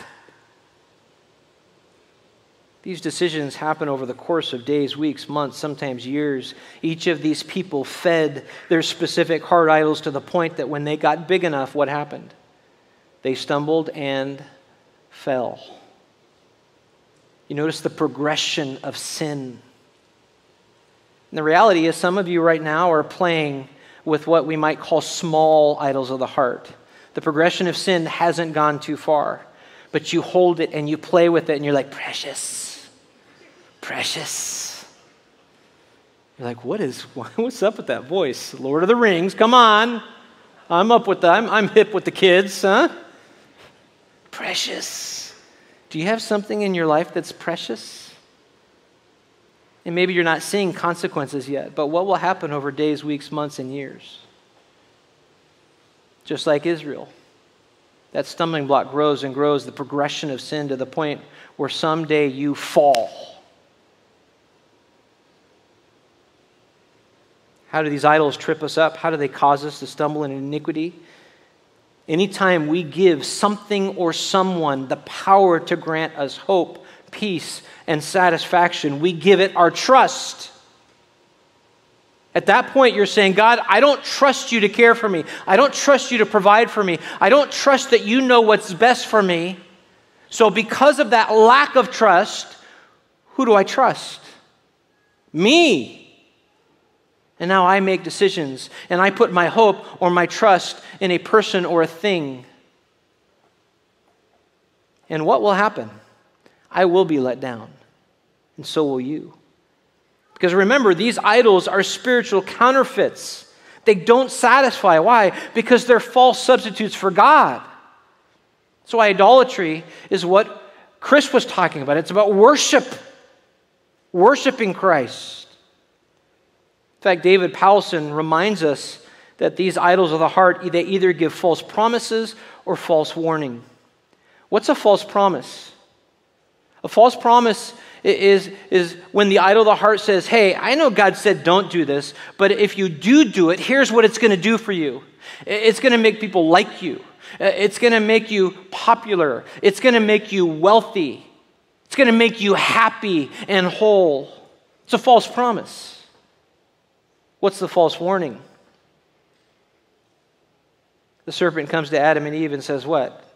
[SPEAKER 1] These decisions happen over the course of days, weeks, months, sometimes years. Each of these people fed their specific heart idols to the point that when they got big enough, what happened? They stumbled and fell. You notice the progression of sin. And the reality is, some of you right now are playing with what we might call small idols of the heart. The progression of sin hasn't gone too far, but you hold it and you play with it, and you're like, precious precious. You're like, what is, what's up with that voice? Lord of the Rings, come on. I'm up with that. I'm, I'm hip with the kids, huh? Precious. Do you have something in your life that's precious? And maybe you're not seeing consequences yet, but what will happen over days, weeks, months, and years? Just like Israel. That stumbling block grows and grows, the progression of sin to the point where someday you fall How do these idols trip us up? How do they cause us to stumble in iniquity? Anytime we give something or someone the power to grant us hope, peace, and satisfaction, we give it our trust. At that point, you're saying, God, I don't trust you to care for me. I don't trust you to provide for me. I don't trust that you know what's best for me. So, because of that lack of trust, Who do I trust? Me. And now I make decisions and I put my hope or my trust in a person or a thing. And what will happen? I will be let down, and so will you. Because remember, these idols are spiritual counterfeits. They don't satisfy. Why? Because they're false substitutes for God. So, idolatry is what Chris was talking about. It's about worship, worshiping Christ. In fact, David Powlison reminds us that these idols of the heart they either give false promises or false warning. What's a false promise? A false promise is, is when the idol of the heart says, Hey, I know God said don't do this, but if you do do it, here's what it's going to do for you it's going to make people like you, it's going to make you popular, it's going to make you wealthy, it's going to make you happy and whole. It's a false promise. What's the false warning? The serpent comes to Adam and Eve and says, What?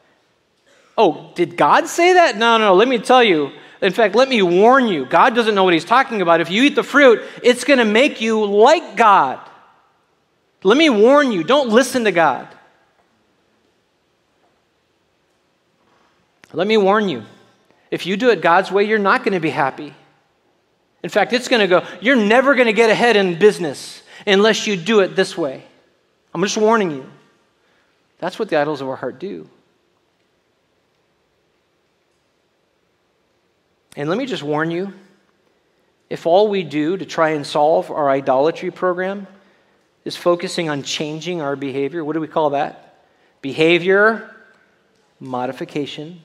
[SPEAKER 1] Oh, did God say that? No, no, no, let me tell you. In fact, let me warn you God doesn't know what he's talking about. If you eat the fruit, it's going to make you like God. Let me warn you don't listen to God. Let me warn you if you do it God's way, you're not going to be happy. In fact, it's going to go, you're never going to get ahead in business unless you do it this way. I'm just warning you. That's what the idols of our heart do. And let me just warn you if all we do to try and solve our idolatry program is focusing on changing our behavior, what do we call that? Behavior modification.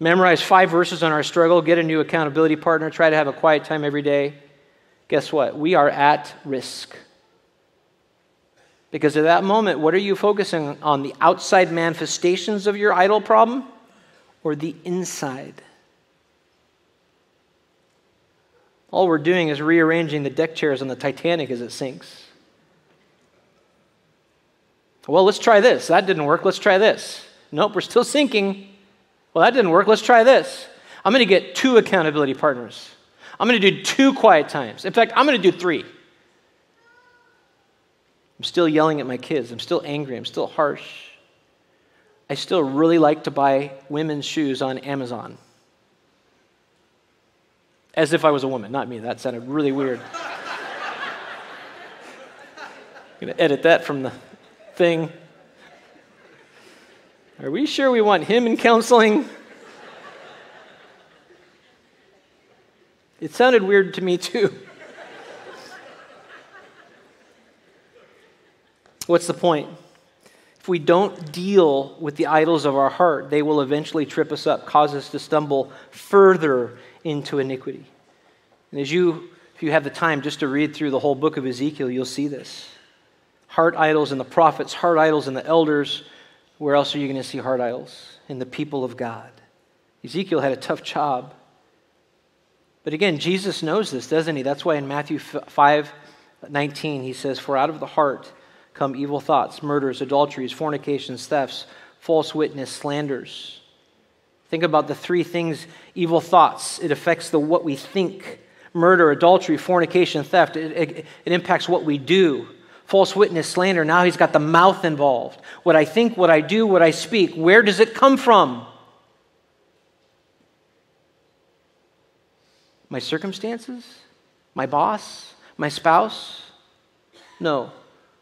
[SPEAKER 1] Memorize five verses on our struggle, get a new accountability partner, try to have a quiet time every day. Guess what? We are at risk. Because at that moment, what are you focusing on? The outside manifestations of your idol problem or the inside? All we're doing is rearranging the deck chairs on the Titanic as it sinks. Well, let's try this. That didn't work. Let's try this. Nope, we're still sinking. Well, that didn't work. Let's try this. I'm going to get two accountability partners. I'm going to do two quiet times. In fact, I'm going to do three. I'm still yelling at my kids. I'm still angry. I'm still harsh. I still really like to buy women's shoes on Amazon as if I was a woman, not me. That sounded really weird. I'm going to edit that from the thing. Are we sure we want him in counseling? It sounded weird to me, too. What's the point? If we don't deal with the idols of our heart, they will eventually trip us up, cause us to stumble further into iniquity. And as you, if you have the time just to read through the whole book of Ezekiel, you'll see this. Heart idols in the prophets, heart idols in the elders. Where else are you going to see heart idols? In the people of God. Ezekiel had a tough job. But again, Jesus knows this, doesn't he? That's why in Matthew 5 19, he says, For out of the heart come evil thoughts, murders, adulteries, fornications, thefts, false witness, slanders. Think about the three things evil thoughts. It affects the what we think murder, adultery, fornication, theft. It, it, it, impacts what we do. False witness, slander. Now he's got the mouth involved. What I think, what I do, what I speak. Where does it come from? My circumstances? My boss? My spouse? No,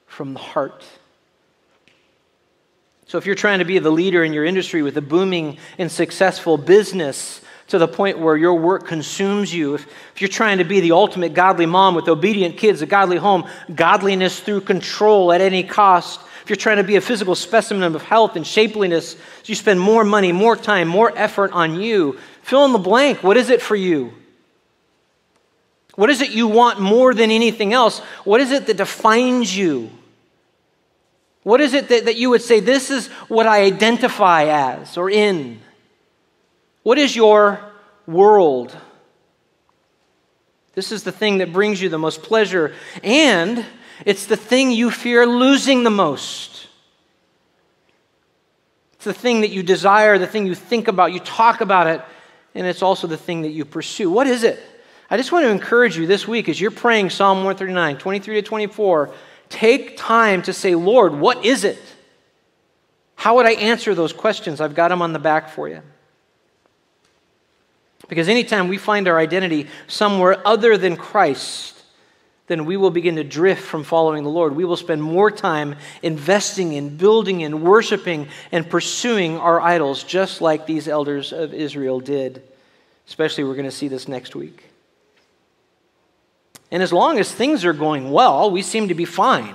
[SPEAKER 1] from the heart. So, if you're trying to be the leader in your industry with a booming and successful business to the point where your work consumes you, if, if you're trying to be the ultimate godly mom with obedient kids, a godly home, godliness through control at any cost, if you're trying to be a physical specimen of health and shapeliness, so you spend more money, more time, more effort on you, fill in the blank. What is it for you? What is it you want more than anything else? What is it that defines you? What is it that, that you would say, this is what I identify as or in? What is your world? This is the thing that brings you the most pleasure, and it's the thing you fear losing the most. It's the thing that you desire, the thing you think about, you talk about it, and it's also the thing that you pursue. What is it? I just want to encourage you this week as you're praying Psalm 139, 23 to 24, take time to say, Lord, what is it? How would I answer those questions? I've got them on the back for you. Because anytime we find our identity somewhere other than Christ, then we will begin to drift from following the Lord. We will spend more time investing in, building in, worshiping, and pursuing our idols, just like these elders of Israel did. Especially, we're going to see this next week. And as long as things are going well, we seem to be fine.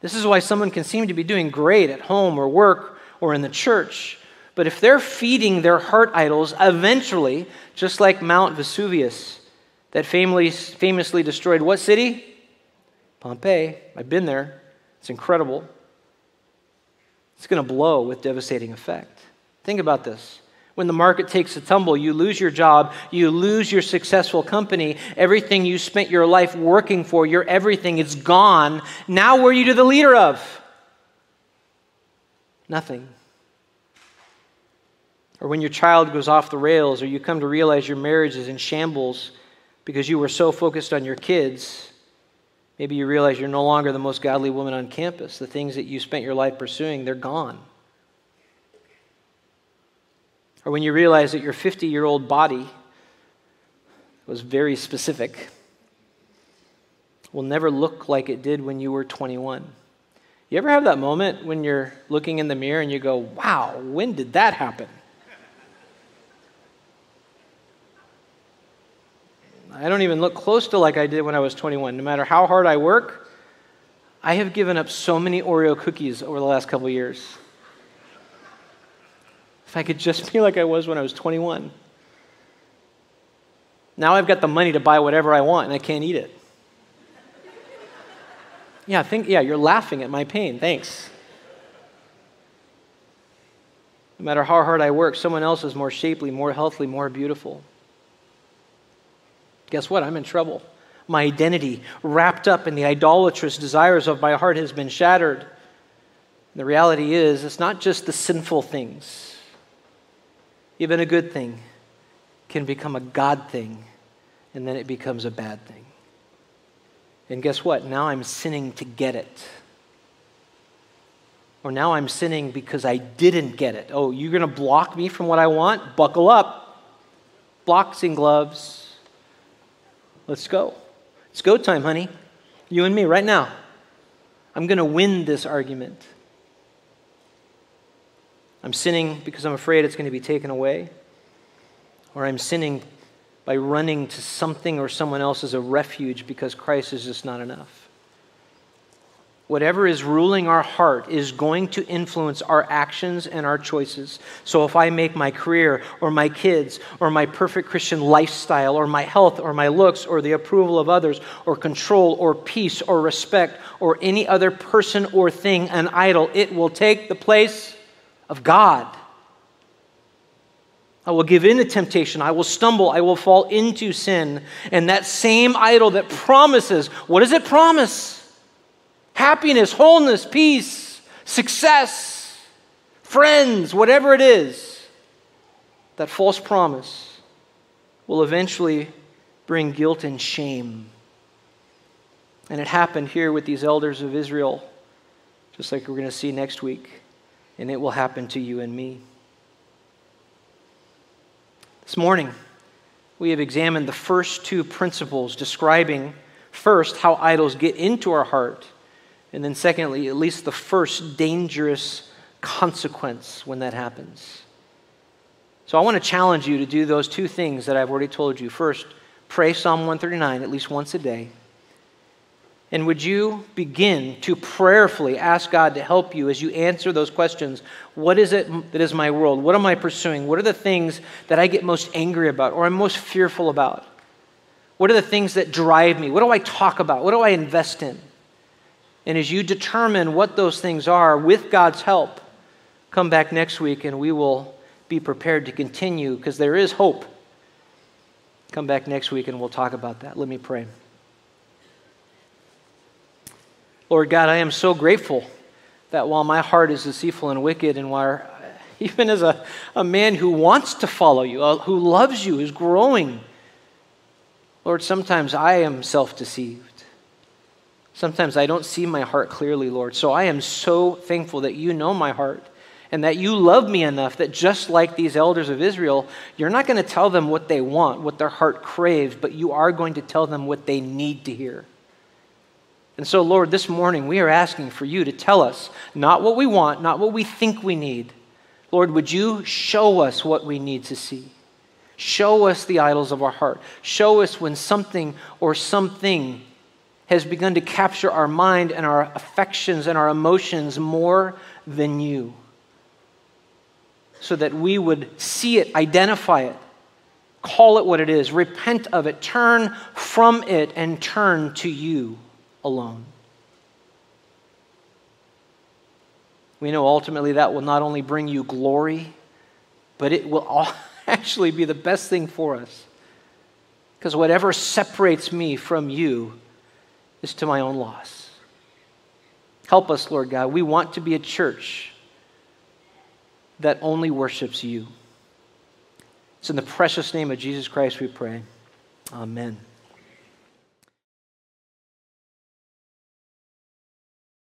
[SPEAKER 1] This is why someone can seem to be doing great at home or work or in the church. But if they're feeding their heart idols, eventually, just like Mount Vesuvius, that famously destroyed what city? Pompeii. I've been there. It's incredible. It's going to blow with devastating effect. Think about this. When the market takes a tumble, you lose your job, you lose your successful company, everything you spent your life working for, your everything is gone. Now, where are you to the leader of? Nothing. Or when your child goes off the rails, or you come to realize your marriage is in shambles, because you were so focused on your kids, maybe you realize you're no longer the most godly woman on campus. The things that you spent your life pursuing, they're gone. Or when you realize that your 50 year old body was very specific, will never look like it did when you were 21. You ever have that moment when you're looking in the mirror and you go, wow, when did that happen? I don't even look close to like I did when I was 21. No matter how hard I work, I have given up so many Oreo cookies over the last couple years. If I could just be like I was when I was 21. Now I've got the money to buy whatever I want and I can't eat it. Yeah, think yeah, you're laughing at my pain. Thanks. No matter how hard I work, someone else is more shapely, more healthy, more beautiful guess what? I'm in trouble. My identity, wrapped up in the idolatrous desires of my heart, has been shattered. The reality is, it's not just the sinful things. Even a good thing can become a God thing, and then it becomes a bad thing. And guess what? Now I'm sinning to get it. Or now I'm sinning because I didn't get it. Oh, you're going to block me from what I want? Buckle up. Boxing gloves. Let's go. It's go time, honey. You and me right now. I'm going to win this argument. I'm sinning because I'm afraid it's going to be taken away, or I'm sinning by running to something or someone else as a refuge because Christ is just not enough whatever is ruling our heart is going to influence our actions and our choices. So if I make my career or my kids or my perfect Christian lifestyle or my health or my looks or the approval of others or control or peace or respect or any other person or thing an idol, it will take the place of God. I will give in to temptation. I will stumble. I will fall into sin. And that same idol that promises, what does it promise? happiness, wholeness, peace, success, friends, whatever it is, that false promise will eventually bring guilt and shame. And it happened here with these elders of Israel, just like we're going to see next week. And it will happen to you and me. This morning, we have examined the first two principles describing first how idols get into our heart and then, secondly, at least the first dangerous consequence when that happens. So, I want to challenge you to do those two things that I've already told you. First, pray Psalm 139 at least once a day. And would you begin to prayerfully ask God to help you as you answer those questions? What is it that is my world? What am I pursuing? What are the things that I get most angry about or I'm most fearful about? What are the things that drive me? What do I talk about? What do I invest in? And as you determine what those things are with God's help, come back next week and we will be prepared to continue because there is hope. Come back next week and we'll talk about that. Let me pray. Lord God, I am so grateful that while my heart is deceitful and wicked and while even as a, a man who wants to follow you, uh, who loves you, is growing. Lord, sometimes I am self deceived. Sometimes I don't see my heart clearly, Lord. So I am so thankful that you know my heart and that you love me enough that just like these elders of Israel, you're not going to tell them what they want, what their heart craves, but you are going to tell them what they need to hear. And so, Lord, this morning we are asking for you to tell us not what we want, not what we think we need. Lord, would you show us what we need to see? Show us the idols of our heart. Show us when something or something has begun to capture our mind and our affections and our emotions more than you. So that we would see it, identify it, call it what it is, repent of it, turn from it, and turn to you alone. We know ultimately that will not only bring you glory, but it will actually be the best thing for us. Because whatever separates me from you is to my own loss. Help us, Lord God. We want to be a church that only worships you. It's in the precious name of Jesus Christ we pray. Amen.